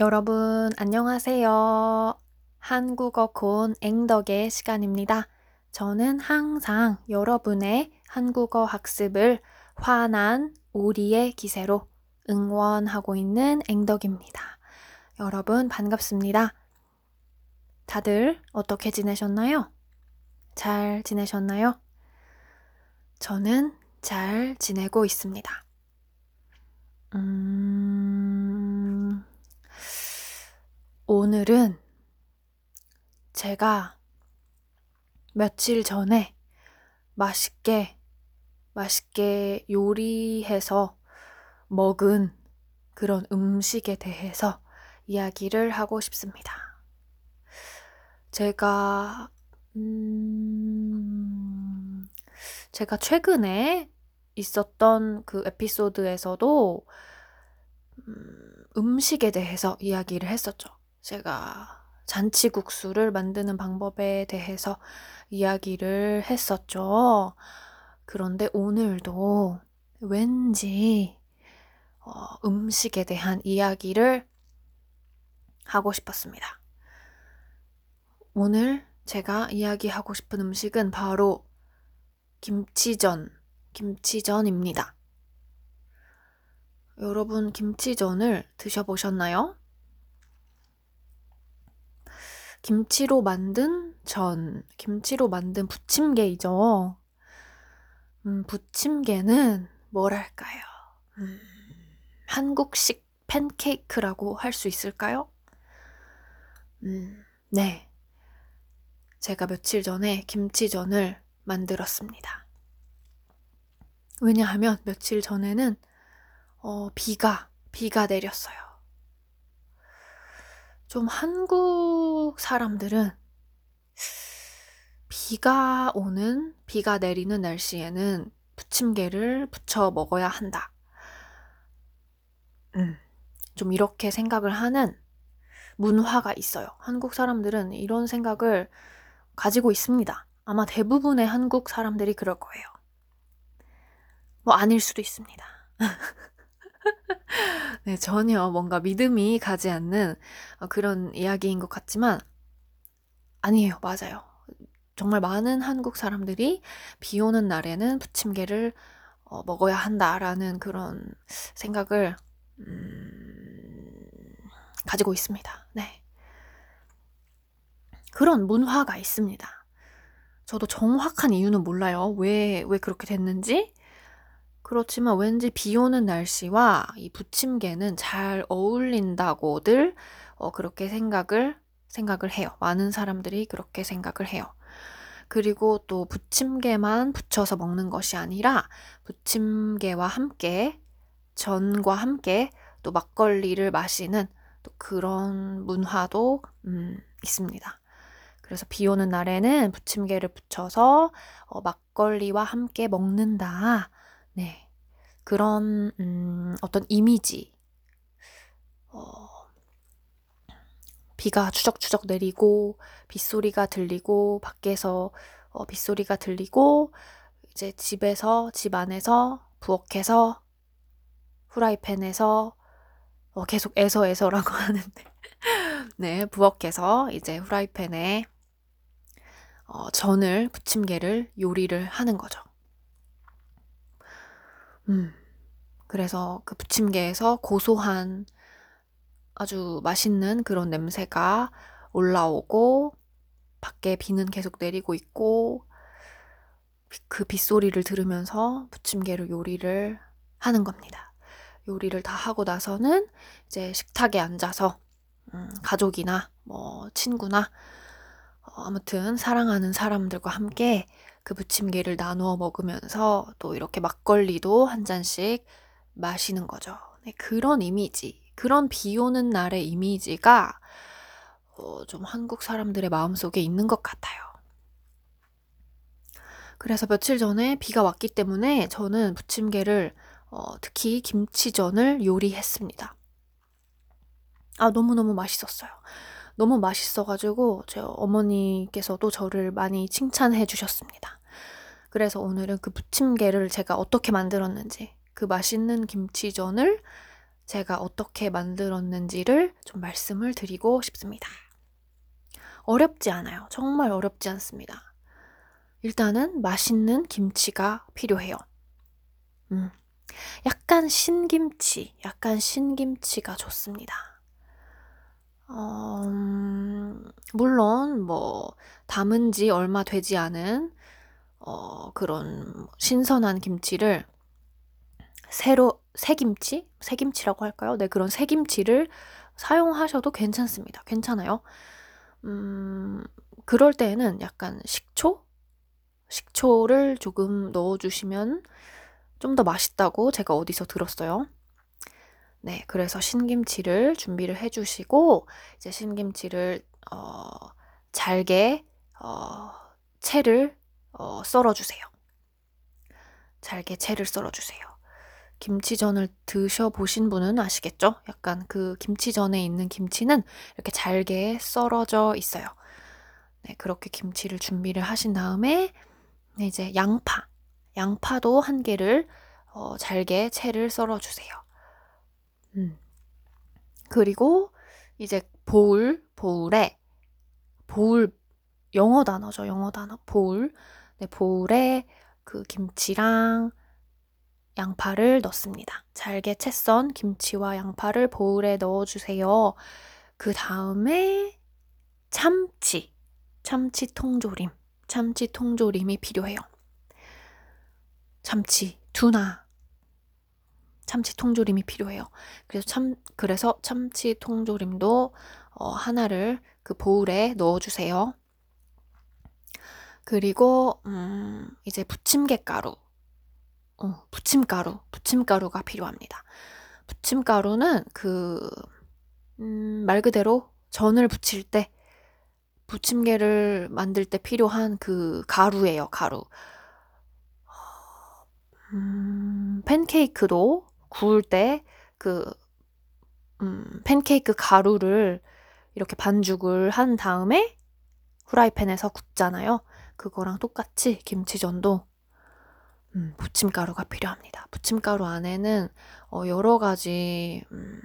여러분, 안녕하세요. 한국어 곤 앵덕의 시간입니다. 저는 항상 여러분의 한국어 학습을 환한 우리의 기세로 응원하고 있는 앵덕입니다. 여러분, 반갑습니다. 다들 어떻게 지내셨나요? 잘 지내셨나요? 저는 잘 지내고 있습니다. 음, 오늘은 제가 며칠 전에 맛있게, 맛있게 요리해서 먹은 그런 음식에 대해서 이야기를 하고 싶습니다. 제가, 음, 제가 최근에 있었던 그 에피소드에서도 음, 음식에 대해서 이야기를 했었죠. 제가 잔치국수를 만드는 방법에 대해서 이야기를 했었죠. 그런데 오늘도 왠지 어, 음식에 대한 이야기를 하고 싶었습니다. 오늘 제가 이야기하고 싶은 음식은 바로 김치전, 김치전입니다. 여러분, 김치전을 드셔보셨나요? 김치로 만든 전, 김치로 만든 부침개이죠. 음, 부침개는 뭐랄까요? 음, 한국식 팬케이크라고 할 수 있을까요? 음, 네. 제가 며칠 전에 김치전을 만들었습니다. 왜냐하면 며칠 전에는 어, 비가, 비가 내렸어요. 좀 한국 사람들은 비가 오는, 비가 내리는 날씨에는 부침개를 부쳐 먹어야 한다. 음, 좀 이렇게 생각을 하는 문화가 있어요. 한국 사람들은 이런 생각을 가지고 있습니다. 아마 대부분의 한국 사람들이 그럴 거예요. 뭐 아닐 수도 있습니다. 네, 전혀 뭔가 믿음이 가지 않는 어, 그런 이야기인 것 같지만 아니에요. 맞아요. 정말 많은 한국 사람들이 비 오는 날에는 부침개를 어, 먹어야 한다라는 그런 생각을 음, 가지고 있습니다. 네. 그런 문화가 있습니다. 저도 정확한 이유는 몰라요. 왜, 왜 그렇게 됐는지. 그렇지만 왠지 비 오는 날씨와 이 부침개는 잘 어울린다고들 어, 그렇게 생각을, 생각을 해요. 많은 사람들이 그렇게 생각을 해요. 그리고 또 부침개만 붙여서 먹는 것이 아니라 부침개와 함께 전과 함께 또 막걸리를 마시는 또 그런 문화도 음, 있습니다. 그래서 비 오는 날에는 부침개를 붙여서 어, 막걸리와 함께 먹는다. 네. 그런, 음, 어떤 이미지. 어, 비가 추적추적 내리고, 빗소리가 들리고, 밖에서 어, 빗소리가 들리고, 이제 집에서, 집 안에서, 부엌에서, 후라이팬에서, 어, 계속 에서 에서라고 하는데, 네, 부엌에서 이제 후라이팬에 어, 전을 부침개를 요리를 하는 거죠. 음. 그래서 그 부침개에서 고소한 아주 맛있는 그런 냄새가 올라오고 밖에 비는 계속 내리고 있고 그 빗소리를 들으면서 부침개를 요리를 하는 겁니다. 요리를 다 하고 나서는 이제 식탁에 앉아서 음, 가족이나 뭐 친구나 어, 아무튼 사랑하는 사람들과 함께 그 부침개를 나누어 먹으면서 또 이렇게 막걸리도 한 잔씩 마시는 거죠. 네, 그런 이미지, 그런 비 오는 날의 이미지가 어, 좀 한국 사람들의 마음속에 있는 것 같아요. 그래서 며칠 전에 비가 왔기 때문에 저는 부침개를 어, 특히 김치전을 요리했습니다. 아, 너무너무 맛있었어요. 너무 맛있어가지고 제 어머니께서도 저를 많이 칭찬해 주셨습니다. 그래서 오늘은 그 부침개를 제가 어떻게 만들었는지 그 맛있는 김치전을 제가 어떻게 만들었는지를 좀 말씀을 드리고 싶습니다. 어렵지 않아요. 정말 어렵지 않습니다. 일단은 맛있는 김치가 필요해요. 음. 약간 신김치, 약간 신김치가 좋습니다. 어, 음, 물론 뭐 담은 지 얼마 되지 않은 어, 그런 신선한 김치를 새로 새김치, 새김치라고 할까요? 네, 그런 새김치를 사용하셔도 괜찮습니다. 괜찮아요. 음, 그럴 때에는 약간 식초, 식초를 조금 넣어주시면 좀 더 맛있다고 제가 어디서 들었어요. 네, 그래서 신김치를 준비를 해주시고 이제 신김치를 어, 잘게 어, 채를 어, 썰어주세요. 잘게 채를 썰어주세요. 김치전을 드셔보신 분은 아시겠죠? 약간 그 김치전에 있는 김치는 이렇게 잘게 썰어져 있어요. 네, 그렇게 김치를 준비를 하신 다음에 이제 양파, 양파도 한 개를 어, 잘게 채를 썰어주세요. 음. 그리고 이제 보울, 보울에, 보울, 영어 단어죠, 영어 단어. 보울. 네, 보울에 그 김치랑 양파를 넣습니다. 잘게 채 썬 김치와 양파를 보울에 넣어주세요. 그 다음에 참치, 참치 통조림, 참치 통조림이 필요해요. 참치, 두나, 참치 통조림이 필요해요. 그래서 참 그래서 참치 통조림도 어, 하나를 그 보울에 넣어주세요. 그리고 음, 이제 부침개 가루, 어, 부침가루, 부침가루가 필요합니다. 부침가루는 그 음, 말 그대로 전을 부칠 때 부침개를 만들 때 필요한 그 가루예요, 가루. 음, 팬케이크도 구울 때 그, 음, 팬케이크 가루를 이렇게 반죽을 한 다음에 후라이팬에서 굽잖아요. 그거랑 똑같이 김치전도 음, 부침가루가 필요합니다. 부침가루 안에는 어, 여러 가지 음,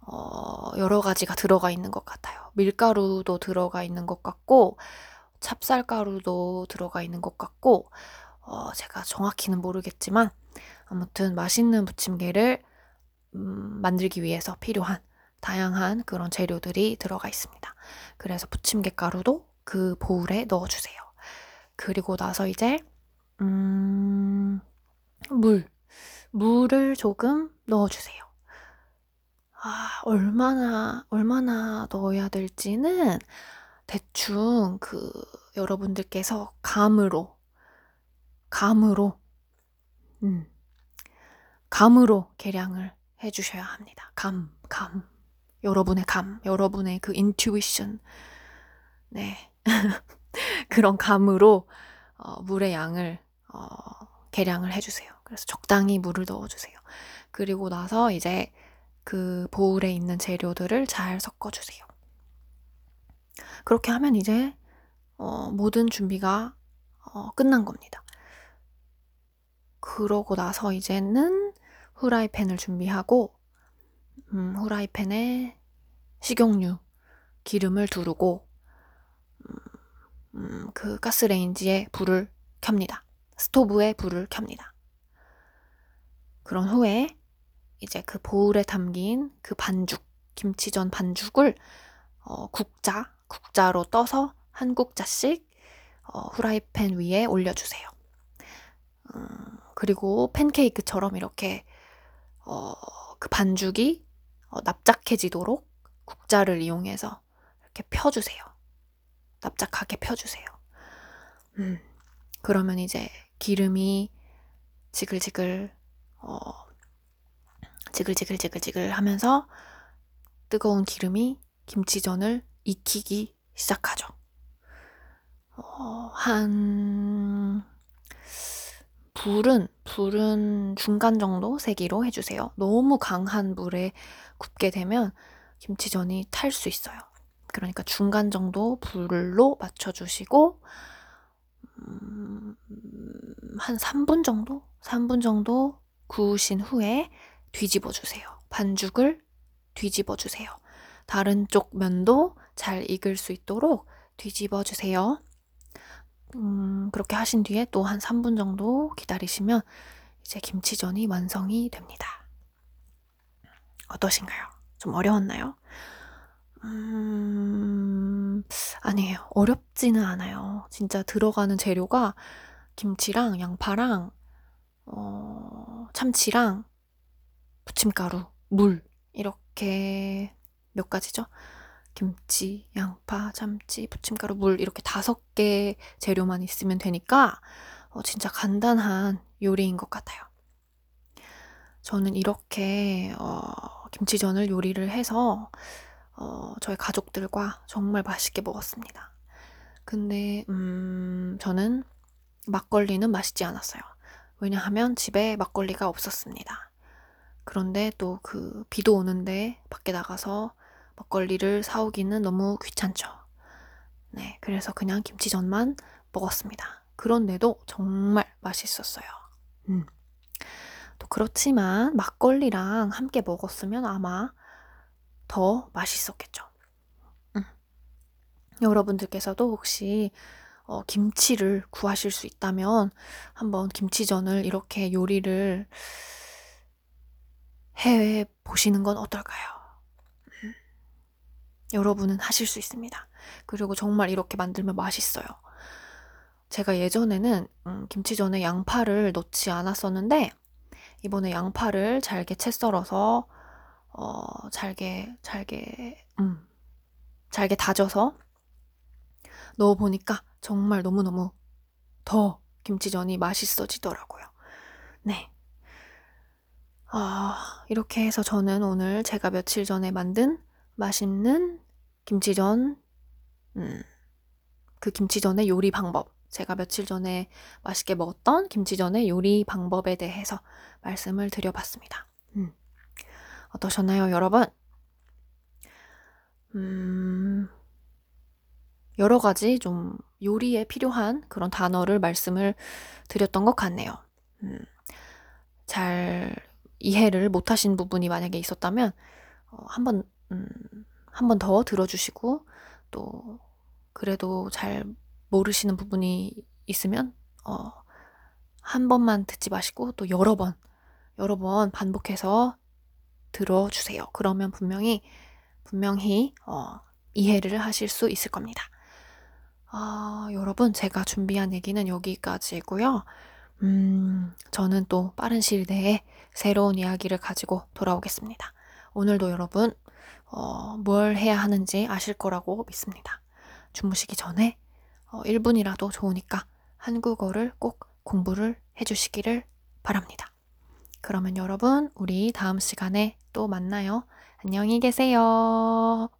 어, 여러 가지가 들어가 있는 것 같아요. 밀가루도 들어가 있는 것 같고 찹쌀가루도 들어가 있는 것 같고 어, 제가 정확히는 모르겠지만 아무튼 맛있는 부침개를 음, 만들기 위해서 필요한 다양한 그런 재료들이 들어가 있습니다. 그래서 부침개 가루도 그 보울에 넣어주세요. 그리고 나서 이제 음, 물, 물을 조금 넣어주세요. 아, 얼마나, 얼마나 넣어야 될지는 대충 그 여러분들께서 감으로, 감으로, 음, 감으로 계량을 해주셔야 합니다. 감, 감. 여러분의 감, 여러분의 그 인튜이션. 네. 그런 감으로 어, 물의 양을 어, 계량을 해주세요. 그래서 적당히 물을 넣어주세요. 그리고 나서 이제 그 보울에 있는 재료들을 잘 섞어주세요. 그렇게 하면 이제 어, 모든 준비가 어, 끝난 겁니다. 그러고 나서 이제는 후라이팬을 준비하고 음, 후라이팬에 식용유, 기름을 두르고 음, 음, 그 가스레인지에 불을 켭니다. 스토브에 불을 켭니다. 그런 후에 이제 그 보울에 담긴 그 반죽, 김치전 반죽을 어, 국자, 국자로 떠서 한 국자씩 어, 후라이팬 위에 올려주세요. 음, 그리고 팬케이크처럼 이렇게 어, 그 반죽이 어, 납작해지도록 국자를 이용해서 이렇게 펴주세요. 납작하게 펴주세요. 음, 그러면 이제 기름이 지글지글, 어, 지글지글지글지글 하면서 뜨거운 기름이 김치전을 익히기 시작하죠. 어, 한, 불은, 불은 중간 정도 세기로 해주세요. 너무 강한 불에 굽게 되면 김치전이 탈 수 있어요. 그러니까 중간 정도 불로 맞춰주시고, 음, 한 3분 정도? 3분 정도 구우신 후에 뒤집어 주세요. 반죽을 뒤집어 주세요. 다른 쪽 면도 잘 익을 수 있도록 뒤집어 주세요. 음, 그렇게 하신 뒤에 또 한 3분 정도 기다리시면 이제 김치전이 완성이 됩니다. 어떠신가요? 좀 어려웠나요? 음, 아니에요. 어렵지는 않아요. 진짜 들어가는 재료가 김치랑 양파랑, 어, 참치랑 부침가루, 물, 이렇게 몇 가지죠? 김치, 양파, 참치, 부침가루, 물 이렇게 다섯 개 재료만 있으면 되니까 어, 진짜 간단한 요리인 것 같아요. 저는 이렇게 어, 김치전을 요리를 해서 어, 저희 가족들과 정말 맛있게 먹었습니다. 근데 음, 저는 막걸리는 마시지 않았어요. 왜냐하면 집에 막걸리가 없었습니다. 그런데 또 그 비도 오는데 밖에 나가서 막걸리를 사오기는 너무 귀찮죠. 네, 그래서 그냥 김치전만 먹었습니다. 그런데도 정말 맛있었어요. 음. 또 그렇지만 막걸리랑 함께 먹었으면 아마 더 맛있었겠죠. 음. 여러분들께서도 혹시 어, 김치를 구하실 수 있다면 한번 김치전을 이렇게 요리를 해 보시는 건 어떨까요? 음. 여러분은 하실 수 있습니다. 그리고 정말 이렇게 만들면 맛있어요. 제가 예전에는 음, 김치전에 양파를 넣지 않았었는데 이번에 양파를 잘게 채 썰어서 어, 잘게 잘게 음, 잘게 다져서 넣어 보니까 정말 너무너무 더 김치전이 맛있어지더라고요. 네. 아, 이렇게 해서 저는 오늘 제가 며칠 전에 만든 맛있는 김치전, 음, 그 김치전의 요리 방법, 제가 며칠 전에 맛있게 먹었던 김치전의 요리 방법에 대해서 말씀을 드려봤습니다. 음, 어떠셨나요, 여러분? 음, 여러 가지 좀 요리에 필요한 그런 단어를 말씀을 드렸던 것 같네요. 음, 잘 이해를 못하신 부분이 만약에 있었다면 어, 한번 음, 한 번 더 들어주시고 또 그래도 잘 모르시는 부분이 있으면 어, 한 번만 듣지 마시고 또 여러 번 여러 번 반복해서 들어주세요. 그러면 분명히 분명히 어, 이해를 하실 수 있을 겁니다. 아, 여러분 제가 준비한 얘기는 여기까지고요. 음, 저는 또 빠른 시일 내에 새로운 이야기를 가지고 돌아오겠습니다. 오늘도 여러분, 어, 뭘 해야 하는지 아실 거라고 믿습니다. 주무시기 전에 어, 1분이라도 좋으니까 한국어를 꼭 공부를 해주시기를 바랍니다. 그러면 여러분, 우리 다음 시간에 또 만나요. 안녕히 계세요.